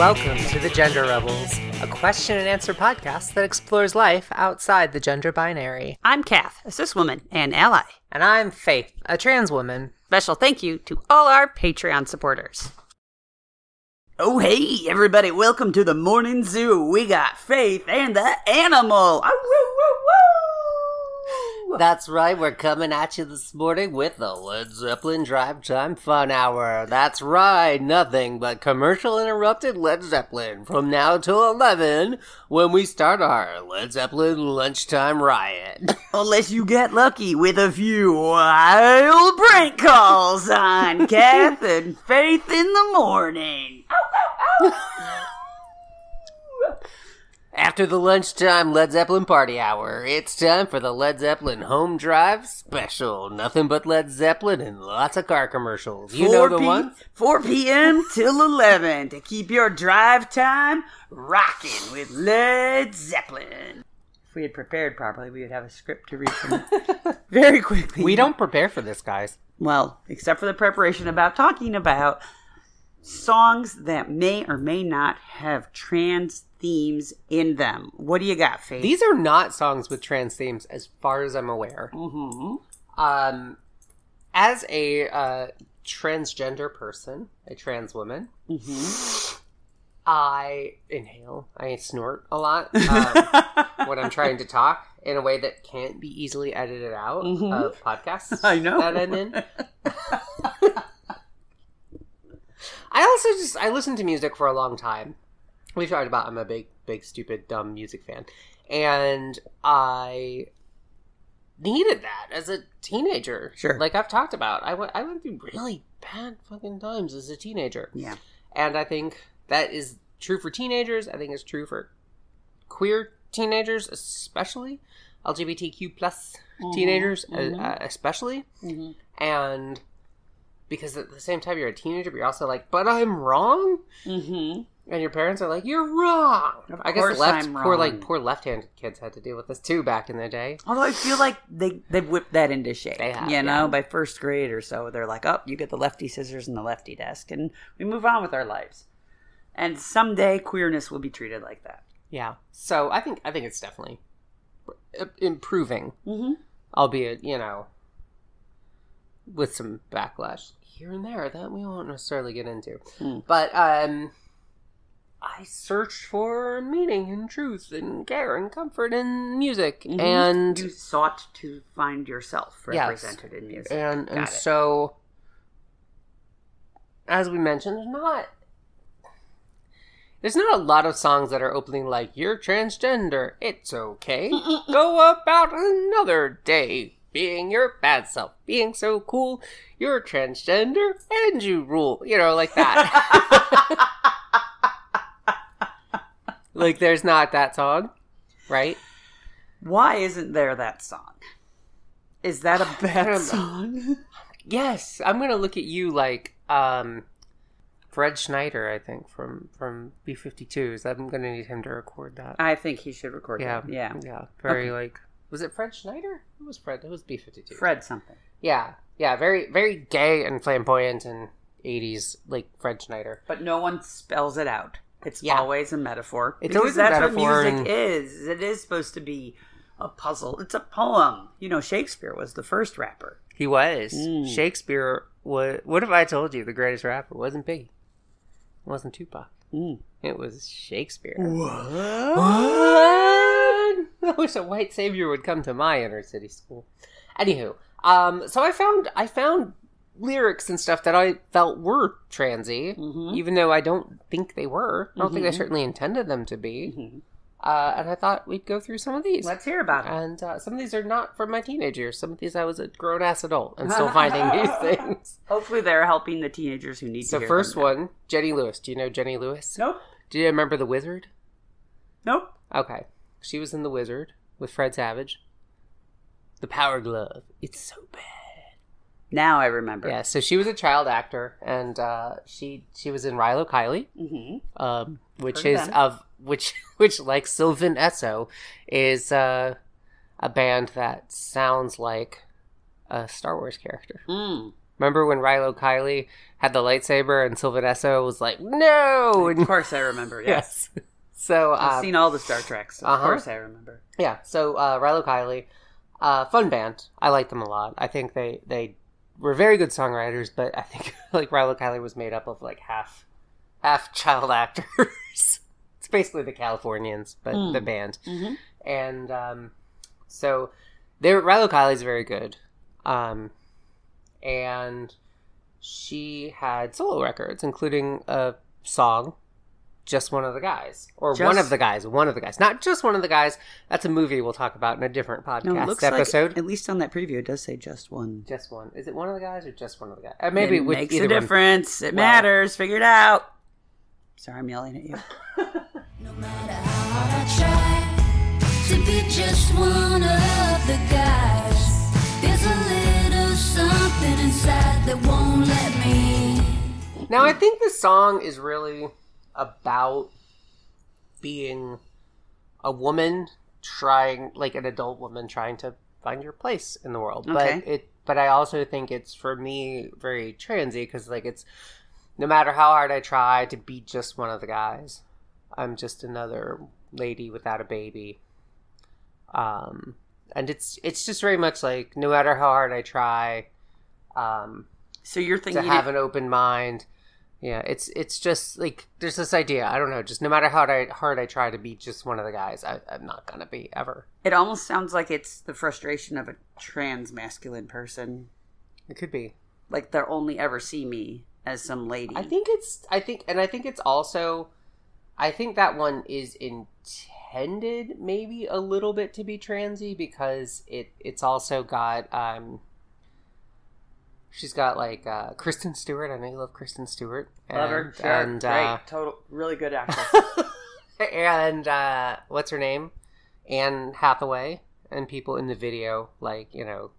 Welcome to the Gender Rebels, a question and answer podcast that explores life outside the gender binary. I'm Kath, a cis woman and ally. And I'm Faith, a trans woman. Special thank you to all our Patreon supporters. Oh, hey, everybody, welcome to the morning zoo. We got Faith and the animal. Woo, woo, woo. That's right, we're coming at you this morning with the Led Zeppelin Drive Time Fun Hour. That's right, nothing but commercial interrupted Led Zeppelin from now till 11 when we start our Led Zeppelin lunchtime riot. Unless you get lucky with a few wild prank calls on Kath and Faith in the morning. After the lunchtime Led Zeppelin party hour, it's time for the Led Zeppelin Home Drive Special. Nothing but Led Zeppelin and lots of car commercials. You know 4 the p- one? 4 p.m. till 11 to keep your drive time rocking with Led Zeppelin. If we had prepared properly, we would have a script to read from very quickly. We don't prepare for this, guys. Well, except for the preparation about talking about songs that may or may not have trans themes in them. What do you got, Faith? These are not songs with trans themes, as far as I'm aware. Mm-hmm. Um, as a uh, transgender person, a trans woman, Mm-hmm. I inhale, I snort a lot um, when I'm trying to talk in a way that can't be easily edited out Mhm. of podcasts I know. that I'm in. I also just I listened to music for a long time. We've talked about I'm a big, big, stupid, dumb music fan, and I needed that as a teenager. Sure. like I've talked about, I went I went through really bad fucking times as a teenager, yeah. and I think that is true for teenagers. I think it's true for queer teenagers, especially LGBTQ plus teenagers, uh, mhm. uh, especially, Mm-hmm. and because at the same time you're a teenager, but you're also like, but I'm wrong, Mm-hmm. and your parents are like, you're wrong. Of I guess left I'm poor like poor left-handed kids had to deal with this too back in the day. Although I feel like they they've whipped that into shape. They have, you know, yeah. by first grade or so, they're like, "Oh, you get the lefty scissors and the lefty desk," and we move on with our lives. And someday, queerness will be treated like that. Yeah. So I think I think it's definitely improving, Mm-hmm. albeit you know with some backlash here and there that we won't necessarily get into. Hmm. But um, I searched for meaning and truth and care and comfort in music, Mm-hmm. and you sought to find yourself Yes. represented in music. and and it. so as we mentioned there's not there's not a lot of songs that are opening like you're transgender it's okay go about another day being your bad self being so cool you're transgender and you rule you know like that like there's not that song right Why isn't there that song? Is that a bad song? Yes, I'm gonna look at you like um, Fred Schneider. I think from from B52s. I'm gonna need him to record that. I think he should record yeah, that. Yeah. yeah. Very like. Was it Fred Schneider? Who was Fred? It was B52. Fred something. Yeah, yeah. Very very gay and flamboyant and 80s like Fred Schneider. But no one spells it out. It's Yeah. always a metaphor. It's because always a that's metaphor what music and- is. It is supposed to be a puzzle. It's a poem. You know, Shakespeare was the first rapper. He was Mm. Shakespeare. Was what if I told you the greatest rapper wasn't Biggie? It wasn't Tupac. Mm. It was Shakespeare. What? I wish a white savior would come to my inner city school. Anywho, um, so I found I found lyrics and stuff that I felt were transy, Mhm. even though I don't think they were. I don't think I Mhm. certainly intended them to be. Mhm. Uh, and I thought we'd go through some of these. Let's hear about it. And uh, some of these are not from my teenage years. Some of these I was a grown ass adult and still finding these things. Hopefully, they're helping the teenagers who need So to first one, Jenny Lewis. Do you know Jenny Lewis? Nope. Do you remember the Wizard? Nope. Okay. She was in The Wizard with Fred Savage. The Power Glove. It's so bad. Now I remember. Yeah, so she was a child actor and uh, she she was in Rilo Kiley, Mm-hmm. um, which Heard is them. of which which like Sylvan Esso is uh, a band that sounds like a Star Wars character. Mm. Remember when Rilo Kiley had the lightsaber and Sylvan Esso was like, "No!" Of course, I remember. Yes, yes. So I've uh, seen all the Star Treks. Of uh-huh. course, I remember. yeah. So uh, Rilo Kiley, uh, fun band. I like them a lot. I think they they were very good songwriters, but I think like Rilo Kiley was made up of like half half child actors. it's basically the Californians, but Mm. the band. Mm-hmm. and um, so there Rilo Kiley's very good um, and she had solo records including a song just one of the guys or one of the guys one of the guys not just one of the guys that's a movie we'll talk about in a different podcast No, it looks episode like at least on that preview, it does say just one. just one is it one of the guys or just one of the guys uh, maybe it with makes either a one. difference. It Well- matters. Figure it out. Sorry, I'm yelling at you. No matter how hard I try to be just one of the guys, there's a little something inside that won't let me. Now I think the song is really about being a woman trying like an adult woman trying to find your place in the world. Okay. But it but I also think it's for me very transy cuz like it's no matter how hard I try to be just one of the guys, I'm just another lady without a baby. Um and it's it's just very much like no matter how hard I try um So you're thinking to have an open mind. Yeah, it's it's just like there's this idea. I don't know. Just no matter how I, hard I try to be just one of the guys, I, I'm not gonna be ever. it almost sounds like it's the frustration of a trans masculine person. It could be. Like they'll only ever see me as some lady. I think it's. I think, and I think it's also. I think that one is intended maybe a little bit to be transy because it it's also got um. She's got like uh, Kristen Stewart. I know you love Kristen Stewart. Love her. And, Sure. and, Great. uh, Total. Really good actress. and uh, what's her name? Anne Hathaway and people in the video, like you know,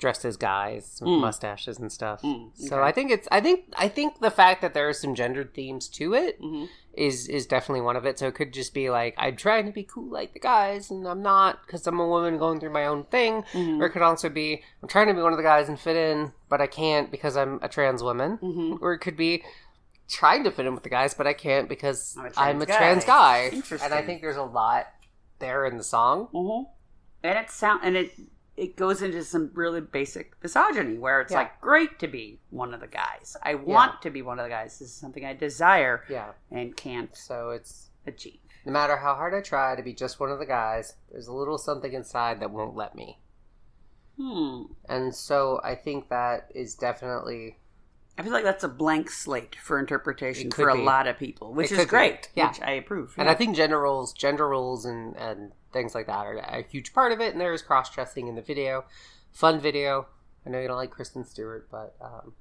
dressed as guys with Mm. mustaches and stuff. Mm, So. I think it's I think I think the fact that there are some gendered themes to it is Mhm. is definitely one of it. So it could just be like I'm trying to be cool like the guys, and I'm not because I'm a woman going through my own thing. Mhm. Or it could also be I'm trying to be one of the guys and fit in, but I can't because I'm a trans woman. Mhm. Or it could be trying to fit in with the guys, but I can't because I'm a I'm a trans trans, guy. guy. Interesting. And I think there's a lot there in the song. Mhm. And it sound and it it goes into some really basic misogyny where it's Yeah. like great to be one of the guys. I want to be one of the guys. This is something I desire Yeah. and can't So it's achieve. no matter how hard I try to be just one of the guys, there's a little something inside that won't let me. Hmm. And so I think that is definitely I feel like that's a blank slate for interpretation for a be. lot of people, which It is be. great. Yeah. Which I approve. and yeah. I think gender roles gender roles and, and things like that are a huge part of it and there is cross dressing in the video. Fun video. I know you don't like Kristen Stewart, but um,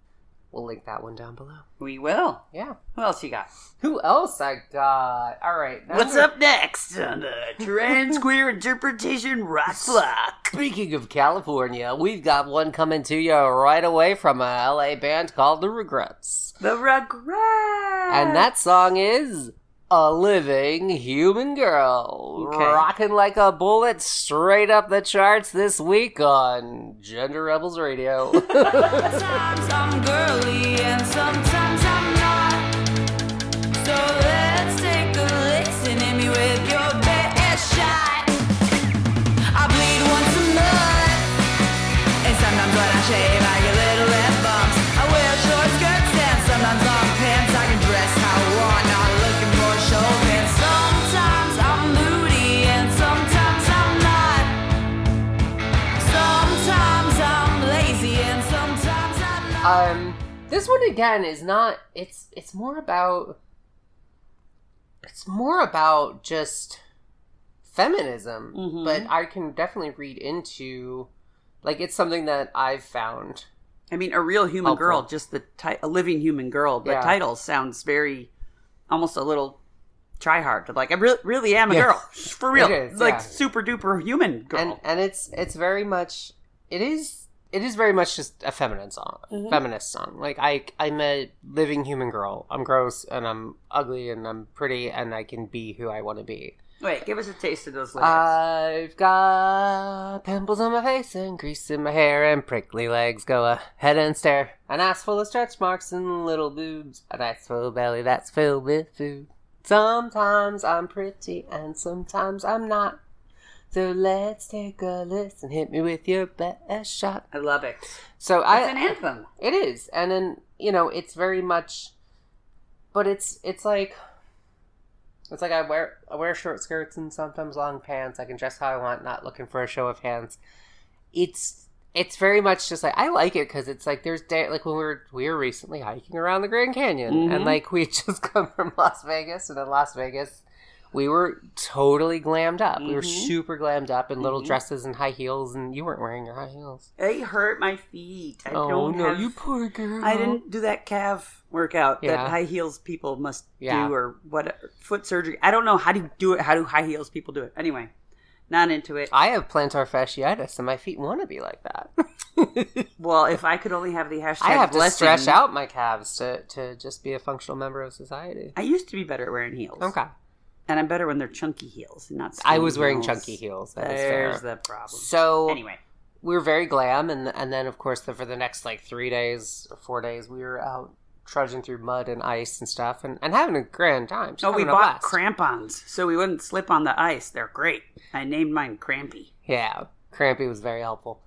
we'll link that one down below. we will. Yeah. Who else you got? Who else I got? All right. What's we're- up next on the Trans Queer Interpretation Rock Block? Speaking of California, we've got one coming to you right away from a LA band called The Regrettes. The Regrettes. And that song is A Living Human Girl. Okay. Rocking like a bullet straight up the charts this week on Gender Rebels Radio. Sometimes I'm girly and sometimes I'm not. So let's take a listen to me with your best shot. I bleed once a month, and sometimes when I shave, um this one again is not it's it's more about it's more about just feminism Mhm. but i can definitely read into like it's something that i've found I mean, a real human Helpful. girl, just the ti- a living human girl. The Yeah. title sounds very, almost a little try hard. Like I re- really am a Yeah. girl for real, It is, like yeah. super duper human girl. and and it's it's very much it is it is very much just a feminine song Mhm. feminist song like i i'm a living human girl i'm gross and i'm ugly and i'm pretty and i can be who i want to be Wait, give us a taste of those lyrics. I've got pimples on my face and grease in my hair and prickly legs go ahead and stare. An ass full of stretch marks and little boobs. A nice full belly that's filled with food. Sometimes I'm pretty and sometimes I'm not. So let's take a listen. Hit me with your best shot. I love it. So It's I an anthem. it is, and then you know it's very much, but it's it's like, it's like I wear I wear short skirts and sometimes long pants. I can dress how I want, not looking for a show of hands. It's it's very much just like I like it because it's like there's day like when we were we were recently hiking around the Grand Canyon and Mhm. like we just come from Las Vegas and in Las Vegas we were totally glammed up. We were Mhm. super glammed up in little Mhm. dresses and high heels, and you weren't wearing your high heels. They hurt my feet. I oh don't no, have- you poor girl! I didn't do that calf workout Yeah. that high heels people must Yeah. do or what foot surgery. I don't know how do you do it. How do high heels people do it? Anyway, not into it. I have plantar fasciitis, and my feet want to be like that. Well, if I could only have the hashtag I have to blessing, stretch out my calves to, to just be a functional member of society. I used to be better at wearing heels. Okay. And I'm better when they're chunky heels and not. I was wearing heels. chunky heels. That There's the problem. So anyway, we were very glam, and and then of course the, for the next like three days or four days we were out trudging through mud and ice and stuff, and, and having a grand time. Just oh, we bought blast. crampons so we wouldn't slip on the ice. They're great. I named mine Crampy. Yeah, Crampy was very helpful.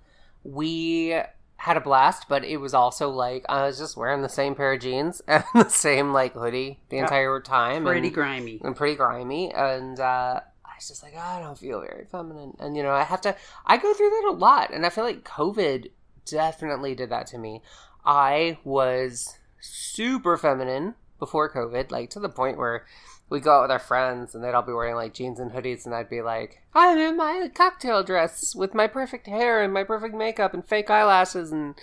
We had a blast, but it was also like I was just wearing the same pair of jeans and the same like hoodie the Yeah. entire time. Pretty and, grimy. and pretty grimy, and uh, I was just like, "Oh, I don't feel very feminine, and you know, I have to. I go through that a lot, and I feel like COVID definitely did that to me. I was super feminine before COVID, like to the point where we go out with our friends and they'd all be wearing like jeans and hoodies, and I'd be like, I'm in my cocktail dress with my perfect hair and my perfect makeup and fake eyelashes, and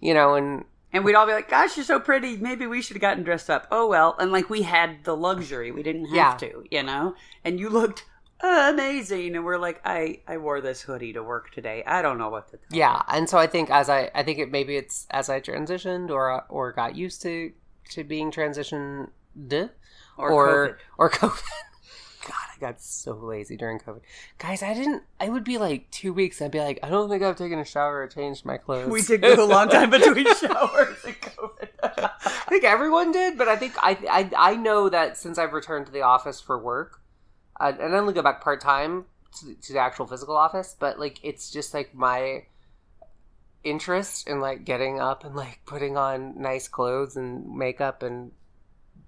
you know, and And we'd all be like, "Gosh, you're so pretty. Maybe we should have gotten dressed up." Oh well, and like we had the luxury, we didn't have Yeah. to, you know. And you looked amazing, and we're like, "I I wore this hoodie to work today. I don't know what to." Tell Yeah, and so I think as I I think it maybe it's as I transitioned or or got used to to being transitioned Or or COVID. or COVID. God, I got so lazy during COVID. Guys, I didn't. I would be like two weeks. I'd be like, I don't think I've taken a shower or changed my clothes. We did go a long time between showers and COVID. I think everyone did, but I think I I, I know that since I've returned to the office for work, uh, and I only go back part time to, to the actual physical office, but like it's just like my interest in like getting up and like putting on nice clothes and makeup and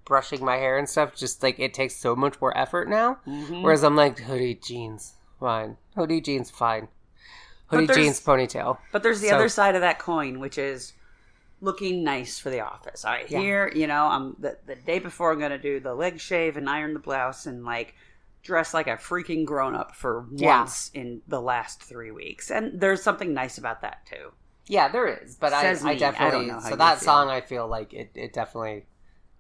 brushing my hair and stuff. Just like it takes so much more effort now. Mhm. Whereas I'm like hoodie jeans, fine. Hoodie jeans, fine. Hoodie jeans, ponytail. But there's the So- other side of that coin, which is looking nice for the office. All right, Yeah. here, you know, I'm the, the day before I'm gonna do the leg shave and iron the blouse and like dress like a freaking grown up for Yeah. once in the last three weeks. And there's something nice about that too. Yeah, there is, but I, Says I me. definitely I don't know how so that feel. song I feel like it, it definitely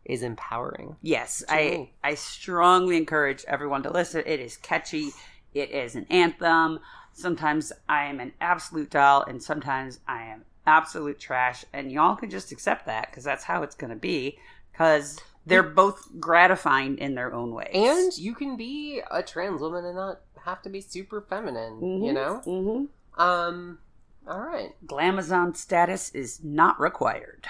is empowering. Yes, I me. I strongly encourage everyone to listen. It is catchy. It is an anthem. Sometimes I am an absolute doll, and sometimes I am absolute trash. And y'all can just accept that because that's how it's going to be. Because they're both gratifying in their own ways. And you can be a trans woman and not have to be super feminine, you know? mm-hmm. Um all right. glamazon status is not required.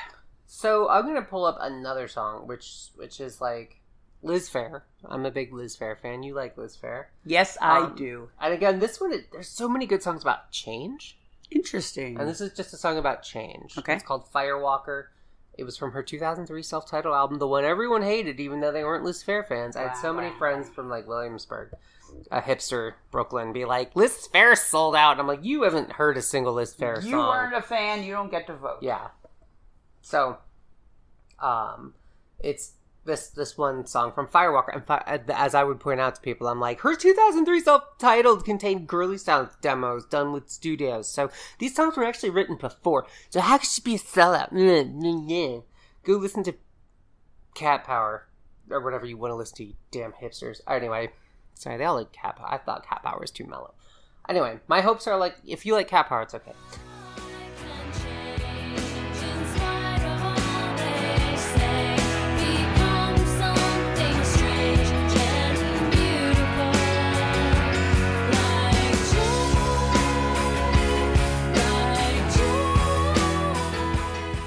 So I'm gonna pull up another song, which which is like Liz Phair. I'm a big Liz Phair fan. You like Liz Phair, Yes, I Um, do. and again, this one it- there's so many good songs about change, Interesting. and this is just a song about change. Okay. it's called Firewalker. It was from her 2003 self-titled album, the one everyone hated, even though they weren't Liz Phair fans. I had so many friends from like Williamsburg, a hipster Brooklyn, be like, "Liz Phair sold out." And I'm like, "You haven't heard a single Liz Phair you song." You weren't a fan. You don't get to vote. Yeah. So, um, it's this this one song from Firewalker, and fi- as I would point out to people, I'm like, her 2003 self-titled contained girly sound demos done with studios. So these songs were actually written before. So how could she be a sellout? Mm, mm, yeah. Go listen to Cat Power or whatever you want to listen to, you damn hipsters. Anyway, sorry, they all like Cat Power. I thought Cat Power was too mellow. Anyway, my hopes are like, if you like Cat Power, it's okay.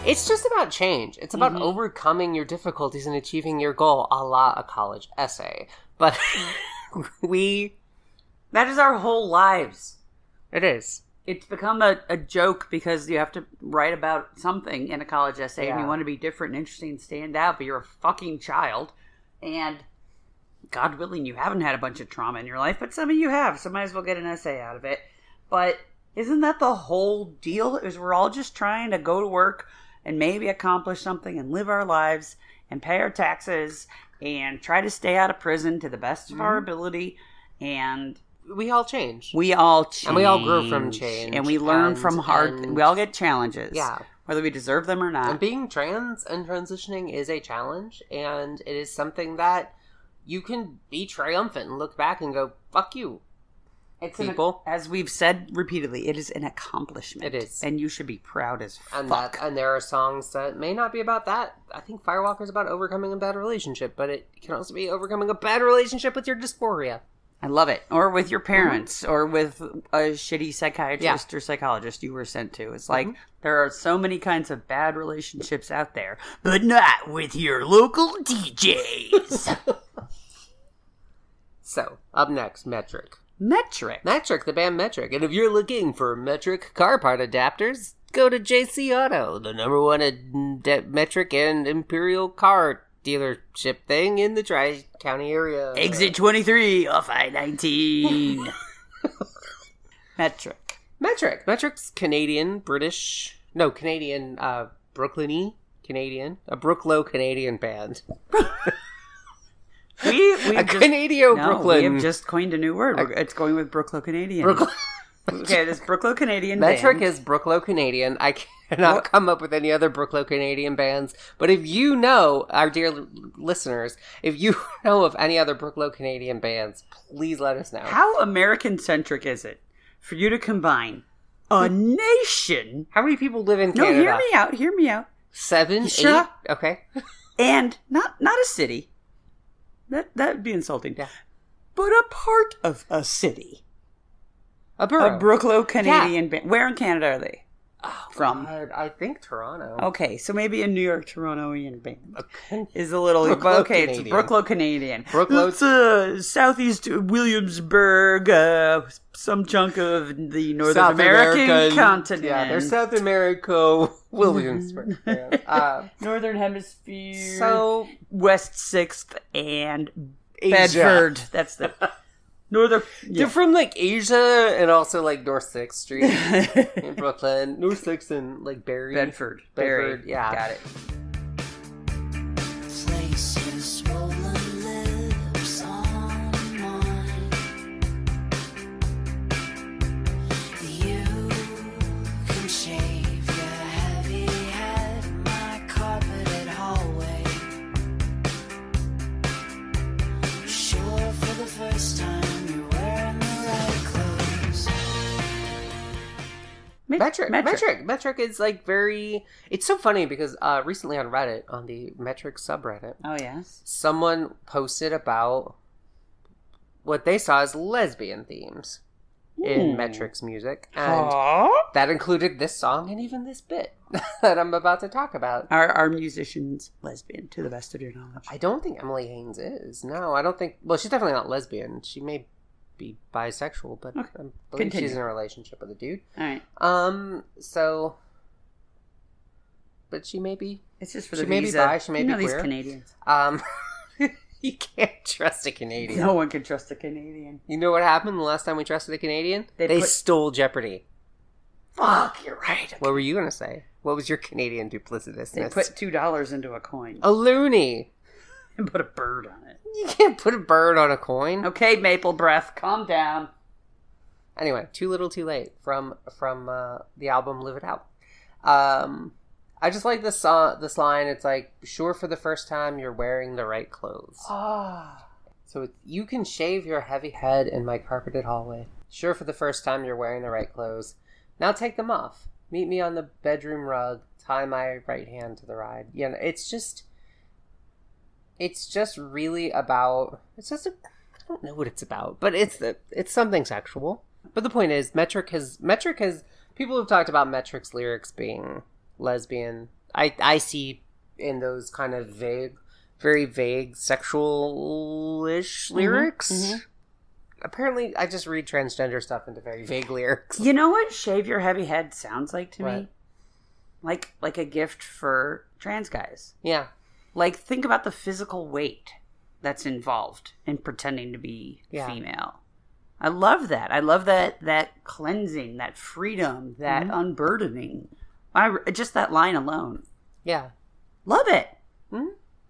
It's just about change. It's about mm-hmm. overcoming your difficulties and achieving your goal, a la a college essay. But we, That is our whole lives. it is. It's become a, a joke because you have to write about something in a college essay and you want to be different and interesting and stand out, but you're a fucking child. And God willing, you haven't had a bunch of trauma in your life, but some of you have, so might as well get an essay out of it. But isn't that the whole deal? Is we're all just trying to go to work and maybe accomplish something and live our lives and pay our taxes and try to stay out of prison to the best of Mm-hmm. our ability and We all change. we all change. And we all grow from change, And we learn and- from hard and- we all get challenges. Yeah. Whether we deserve them or not. And being trans and transitioning is a challenge, and it is something that you can be triumphant and look back and go, fuck you. It's an- people. as we've said repeatedly, it is an accomplishment. It is. And you should be proud as And fuck. that, and there are songs that may not be about that. I think Firewalker is about overcoming a bad relationship, but it can also be overcoming a bad relationship with your dysphoria. I love it. Or with your parents, or with a shitty psychiatrist Yeah. or psychologist you were sent to. It's like mm-hmm. there are so many kinds of bad relationships out there, but not with your local DJs. So, up next, Metric. Metric. Metric, the band Metric. And if you're looking for Metric car part adapters, go to JC Auto, the number one ad- Metric and Imperial car dealership thing in the Tri County area. Exit 23 off I 19. Metric. Metric. Metric's Canadian, British, no, Canadian, uh, Brooklyn Canadian, a Brooklow Canadian band. We, we a Canadian no, Brooklyn. we have just coined a new word. We're- it's going with Brooklow Canadian. Okay, this Brooklow Canadian Metric band. is Brooklow Canadian. I cannot What? come up with any other Brooklow Canadian bands. But if you know, our dear l- listeners, if you know of any other Brooklow Canadian bands, please let us know. How American centric is it for you to combine a hmm. nation? How many people live in Canada? No, hear me out. Hear me out. Seven, eight. Okay. And not not a city. That that'd be insulting. Yeah. But a part of a city. A borough. A Brooklow Canadian band. Where in Canada are they? From? God, I think Toronto. Okay, so maybe a New York Torontoian band. Okay. is a little Brooklow but okay. It's Canadian. Brooklow Canadian. Brooklow- It's uh, southeast Williamsburg, uh, some chunk of the North American American- continent. Yeah, they're South America, Williamsburg. Uh, Northern Hemisphere. so West Sixth and Asia. Bedford. That's the Northern. They're from like Asia and also like North Sixth Street in Brooklyn, North Sixth and like Barry, Bedford. Bedford, Barry. yeah. got it. Me- Metric, metric, metric, is like very. It's so funny because uh, recently on Reddit, on the metric subreddit, Oh yes. someone posted about what they saw as lesbian themes in Hmm. Metric's music, and Aww. that included this song and even this bit that I'm about to talk about. Are are musicians lesbian to the best of your knowledge? I don't think Emily Haines is. No, I don't think. Well, she's definitely not lesbian. She may be bisexual, but Okay. I believe Continue. she's in a relationship with a dude. All right. Um, so, but she may be. It's just for the She the may be visa. bi, she may you be know these. Canadians. Um, you can't trust a Canadian. No one can trust a Canadian. You know what happened the last time we trusted a Canadian? They They, put- stole Jeopardy. Fuck, you're right. What were you gonna say? What was your Canadian duplicitousness? They put two dollars into a coin a loonie. And put a bird on it. You can't put a bird on a coin. Okay, Maple Breath, calm down. Anyway, too little, too late from from uh, the album "Live It Out." Um, I just like this song. This line. It's like, "Sure, for the first time, you're wearing the right clothes." Ah. So it's, you can shave your heavy head in my carpeted hallway. Sure, for the first time, you're wearing the right clothes. Now take them off. Meet me on the bedroom rug. Tie my right hand to the ride. You know, it's just, it's just really about. It's just a. I don't know what it's about, but it's the it's something sexual. But the point is, Metric has Metric has people have talked about Metric's lyrics being lesbian I I see in those kind of vague, very vague sexual-ish mm-hmm, lyrics. Mm-hmm. Apparently, I just read transgender stuff into very vague lyrics. You know what shave your heavy head sounds like to me? Like like a gift for trans guys. Yeah, Like think about the physical weight that's involved in pretending to be Yeah. female. I love that. I love that that cleansing, that freedom, that Mm-hmm. unburdening. I just that line alone. yeah. Love it.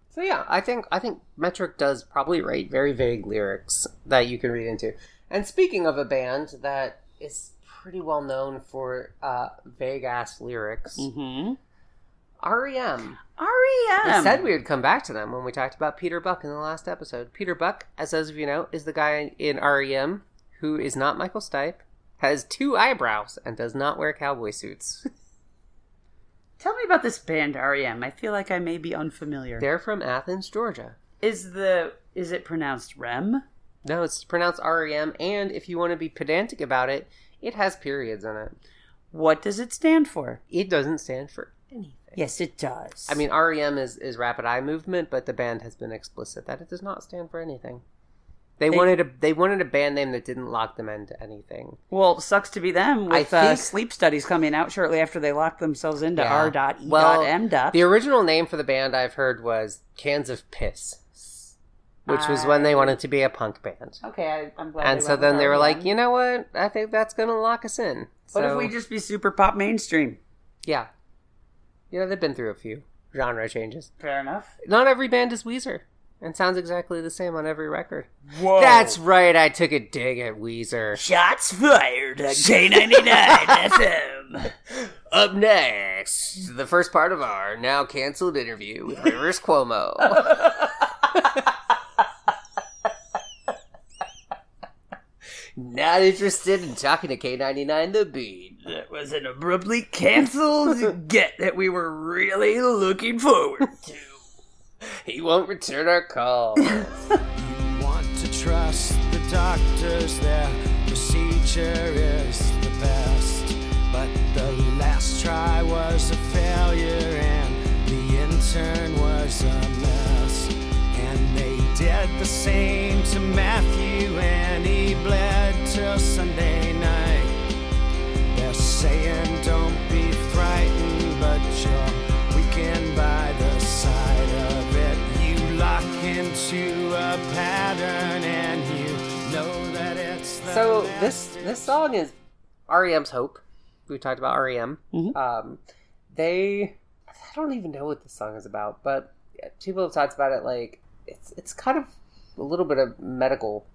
So yeah, I think I think Metric does probably write very vague lyrics that you can read into. And speaking of a band that is pretty well known for uh, vague ass lyrics, Mm-hmm. REM. REM. We said we would come back to them when we talked about Peter Buck in the last episode. Peter Buck, as those of you know, is the guy in REM who is not Michael Stipe, has two eyebrows, and does not wear cowboy suits. Tell me about this band REM. I feel like I may be unfamiliar. They're from Athens, Georgia. Is the is it pronounced Rem? No, it's pronounced REM, and if you want to be pedantic about it, it has periods in it. What does it stand for? It doesn't stand for anything. Yes, it does. I mean, REM is, is rapid eye movement, but the band has been explicit that it does not stand for anything. They, They- wanted a they wanted a band name that didn't lock them into anything. well, sucks to be them I with uh, think- sleep studies coming out shortly after they locked themselves into Yeah. R. Dot E. Well, dot M. Dot. The original name for the band I've heard was Cans of Piss, which was when they wanted to be a punk band. Okay, I, I'm glad. And so then they were REM. like, you know what? I think that's going to lock us in. "What if we just be super pop mainstream?" Yeah. You know, they've been through a few genre changes. Fair enough. Not every band is Weezer. And sounds exactly the same on every record. Whoa, That's right, I took a dig at Weezer. shots fired at K99 FM. Up next, the first part of our now canceled interview with Rivers Cuomo. Not interested in talking to K99 The Beat. That was an abruptly canceled get that we were really looking forward to. He won't return our call. You want to trust the doctors, their procedure is the best. But the last try was a failure, and the intern was a mess. And they did the same to Matthew, and he bled till Sunday night. They're saying don't be frightened, but you're weakened by the sight of it. You lock into a pattern and you know that it's the so this this song is REM's Hope. We talked about REM. Mhm. Um, they I don't even know what this song is about, but people have talked about it like it's it's kind of a little bit of medical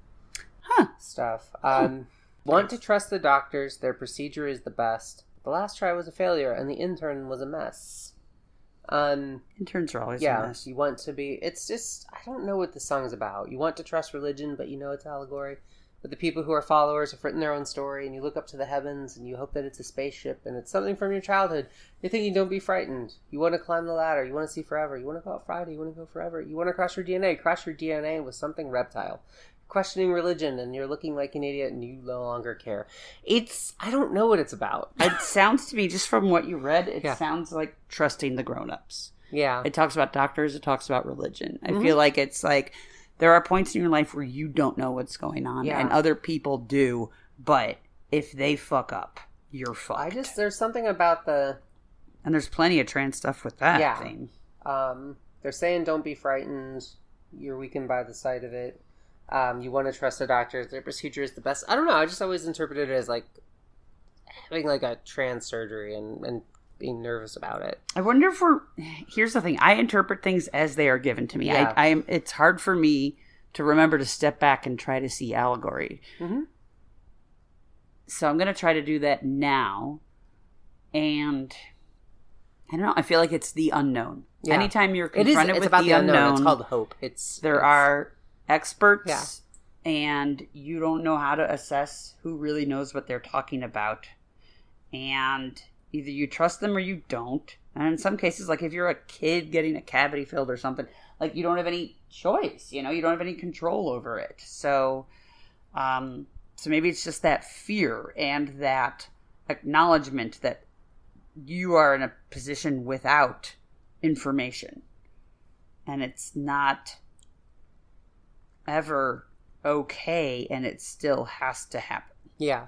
Huh. stuff. Um, want to trust the doctors. Their procedure is the best. The last try was a failure, and the intern was a mess. Um, Interns are always a yeah, mess. you want to be. It's just I don't know what the song's about. You want to trust religion, but you know it's allegory. But the people who are followers have written their own story, and you look up to the heavens, and you hope that it's a spaceship, and it's something from your childhood. You're thinking, don't be frightened. You want to climb the ladder. You want to see forever. You want to go out Friday. You want to go forever. You want to cross your DNA. Cross your DNA with something reptile. Questioning religion, and you're looking like an idiot, and you no longer care. It's I don't know what it's about. It sounds to me, just from what you read, it Yeah. sounds like trusting the grown-ups. Yeah, It talks about doctors. It talks about religion. I Mm-hmm. feel like it's like there are points in your life where you don't know what's going on, Yeah. and other people do. But if they fuck up, you're fucked. I just there's something about the and there's plenty of trans stuff with that Yeah. thing. Um, they're saying don't be frightened. You're weakened by the sight of it. Um, you want to trust the doctors. Their procedure is the best. I don't know. I just always interpreted it as like having like a trans surgery and, and being nervous about it. I wonder if we're. Here's the thing: I interpret things as they are given to me. Yeah. I, I am. It's hard for me to remember to step back and try to see allegory. Mhm. So I'm going to try to do that now, and I don't know. I feel like it's the unknown. Yeah. Anytime you're It is. confronted It's with about the, the unknown. unknown, It's called hope. It's there it's- are experts Yeah. and you don't know how to assess who really knows what they're talking about. And either you trust them or you don't. And in some cases like if you're a kid getting a cavity filled or something like you don't have any choice you know you don't have any control over it. So um so maybe it's just that fear and that acknowledgement that you are in a position without information. And it's not ever okay and it still has to happen. Yeah.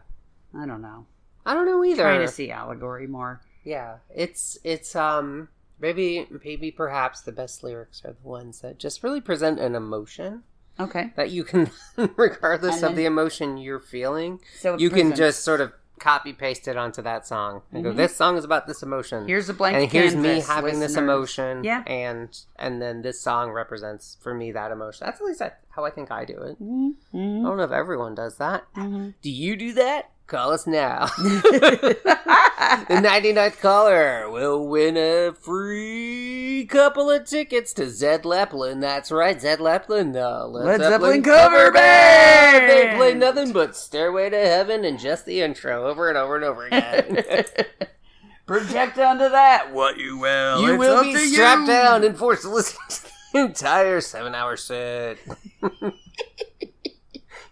i don't know. I don't know either. trying to see allegory more. Yeah, it's it's um maybe maybe perhaps the best lyrics are the ones that just really present an emotion okay. that you can regardless And of the emotion you're feeling, so you can just sort of copy paste it onto that song and go Mhm. this song is about this emotion. here's a blank and here's me canvas, having this emotion Yeah. and and then this song represents for me that emotion. That's at least how I think I do it. Mhm, I don't know if everyone does that. mhm. Do you do that? Call us now. The 99th caller will win a free couple of tickets to Zed Leplin. That's right, Zed Leplin, the Led, Led Zeppelin cover band! They play nothing but Stairway to Heaven and just the intro over and over and over again. project onto that what you will you It's will be to you. strapped down and forced to listen to the entire seven hour set.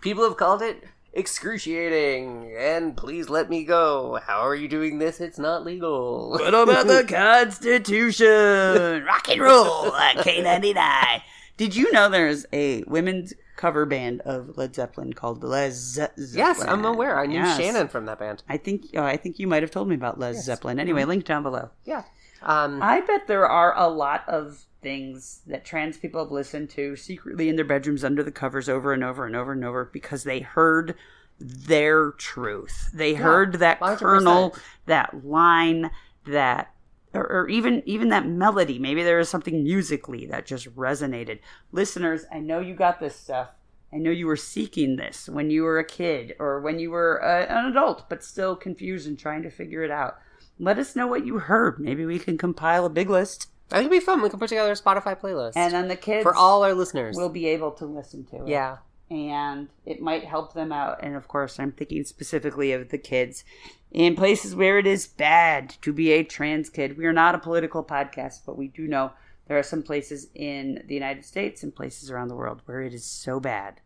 People have called it excruciating, and please let me go. How are you doing this? It's not legal. What about the Constitution? Rock and roll at K99. Did you know there's a women's cover band of Led Zeppelin called Lez Zeppelin? yes, I'm aware. I knew Yes. Shannon from that band. I think oh, I think you might have told me about Lez Zeppelin. Anyway, link down below. Yeah. Um, I bet there are a lot of things that trans people have listened to secretly in their bedrooms under the covers over and over and over and over because they heard their truth. They heard that 100%. kernel, that line, that or, or even even that melody. Maybe there was something musically that just resonated. Listeners, I know you got this stuff. I know you were seeking this when you were a kid or when you were uh, an adult, but still confused and trying to figure it out. Let us know what you heard. Maybe we can compile a big list, I think it'd be fun. We can put together a Spotify playlist and then the kids for all our listeners. will be able to listen to it. yeah. and it might help them out. And of course, I'm thinking specifically of the kids in places where it is bad to be a trans kid. We are not a political podcast, but we do know there are some places in the United States and places around the world where it is so bad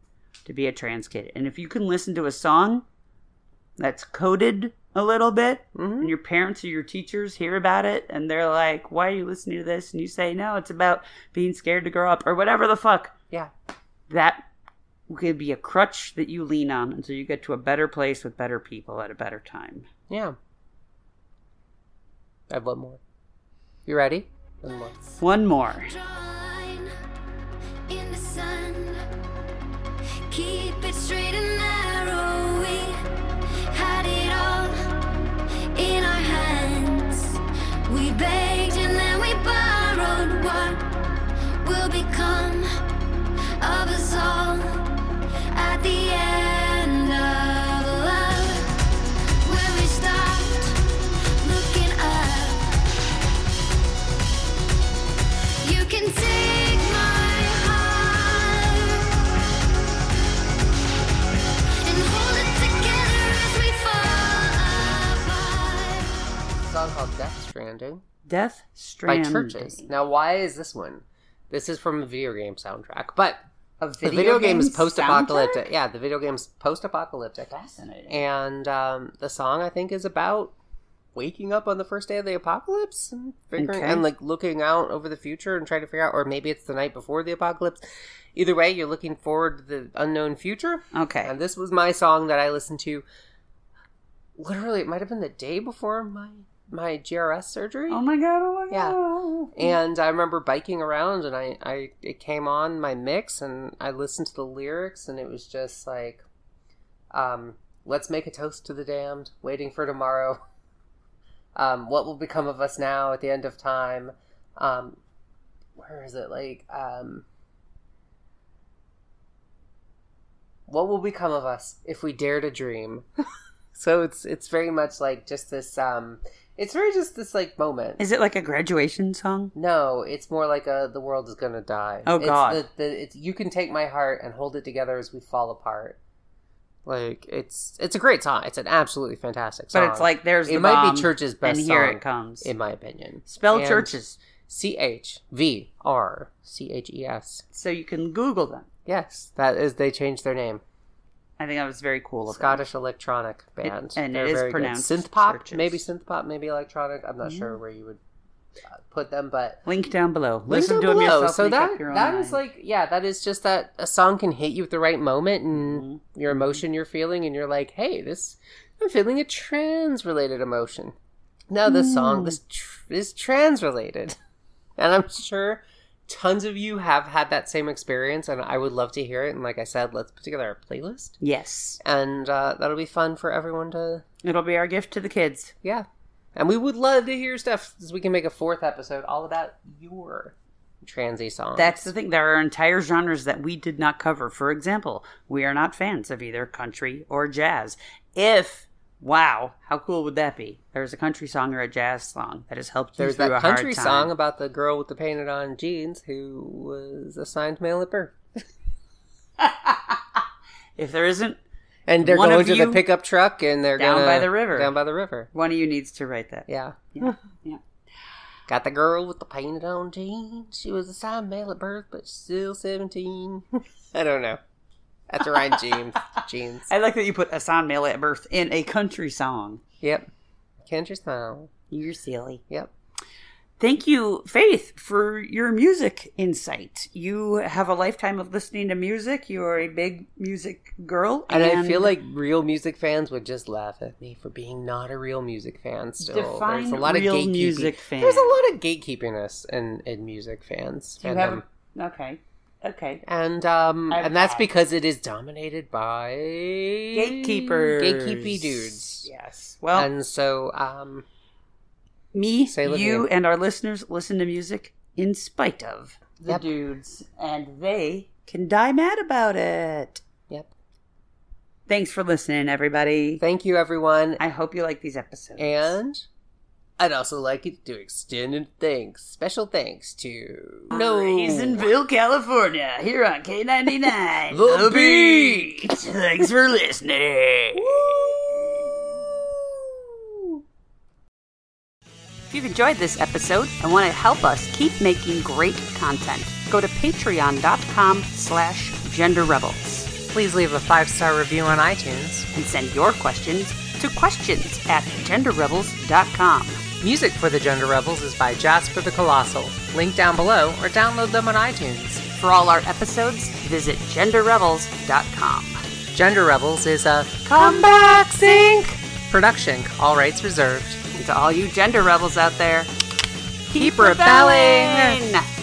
to be a trans kid. And if you can listen to a song that's coded a little bit, Mhm. and your parents or your teachers hear about it, and they're like, "Why are you listening to this?" and you say, "No, it's about being scared to grow up," or whatever the fuck Yeah. that could be a crutch that you lean on until you get to a better place with better people at a better time. Yeah. I have one more. You ready? One more. One more. Draw a line in the sun. Keep it straight and apart. A song called Death Stranding Death by Chvrches. Now, why is this one? This is from a video game soundtrack, but A the video game is post-apocalyptic. soundtrack? Yeah, the video game's post-apocalyptic, Fascinating. and um, the song I think is about waking up on the first day of the apocalypse and figuring Okay. and like looking out over the future and trying to figure out, or maybe it's the night before the apocalypse. Either way, you're looking forward to the unknown future. Okay. And this was my song that I listened to. Literally, it might have been the day before my my GRS surgery. Oh my god, oh my Yeah. god. And I remember biking around, and I, I it came on my mix, and I listened to the lyrics, and it was just like, um, "Let's make a toast to the damned, waiting for tomorrow." Um, what will become of us now at the end of time? Um, where is it? Like, um, what will become of us if we dare to dream? so it's it's very much like just this. Um, it's very just this like moment. Is it like a graduation song? No, it's more like a the world is gonna die. Oh, It's God. The, the, it's, you can take my heart and hold it together as we fall apart. Like it's it's a great song. It's an absolutely fantastic song. But it's like there's it the might be Chvrches' best and here song, it comes. in my opinion. Spell And Chvrches C H V R C H E S. so you can Google them. Yes, that is they changed their name. I think that was very cool. Them. Scottish electronic band, and They're it is very pronounced synth pop. Mm-hmm. maybe synth pop, maybe electronic. I'm not sure where you would uh, put them, but Link down below. Link Listen down to them below. yourself. So that your that is like yeah, that is just that a song can hit you at the right moment and Mm-hmm. your emotion you're feeling, and you're like, hey, this I'm feeling a trans related emotion. Now this song Mm. this tr- is trans related, and I'm sure tons of you have had that same experience, and I would love to hear it. And like I said, let's put together a playlist, yes. and uh, that'll be fun for everyone to It'll be our gift to the kids. yeah. And we would love to hear stuff so we can make a fourth episode all about your transy songs. That's the thing. There are entire genres that we did not cover. For example, we are not fans of either country or jazz. If wow, how cool would that be? There's a country song or a jazz song that has helped you There's through that a hard country song about the girl with the painted on jeans who was assigned male at birth. If there isn't, And they're going to the pickup truck and they're down gonna- by the river. Down by the river. one of you needs to write that. Yeah. Yeah. yeah. Got the girl with the painted on jeans. She was assigned male at birth, but still 17. I don't know. That's Ryan Jeans. Jeans. I like that you put Asan Male at birth in a country song. Yep. Country style. You're silly. Yep. Thank you, Faith, for your music insight. You have a lifetime of listening to music. You are a big music girl. And, I feel like real music fans would just laugh at me for being not a real music fan still. Define There's a lot real of gatekeeping. music fan. There's a lot of gatekeeping us in, in music fans. Do you have. Um, okay. Okay. and um I've and that's had- because it is dominated by Gatekeepers. gatekeepy dudes. Yes. Well, and so um me, you, and our listeners listen to music in spite of the Yep. dudes, and they can die mad about it. yep. Thanks for listening, everybody. Thank you everyone. I hope you like these episodes. And I'd also like to extend a thanks, special thanks to uh, no Raisinville, California, here on K99. The Beat. Thanks for listening. If you've enjoyed this episode and want to help us keep making great content, go to patreon.com slash genderrebels Please leave a five star review on iTunes. and send your questions to questions at genderrebels.com. Music for the Gender Rebels is by Jasper the Colossal. Link down below or download them on iTunes. For all our episodes, visit genderrebels.com. Gender Rebels is a Comeback Sync production, all rights reserved. And to all you gender rebels out there, Keep rebelling! rebelling!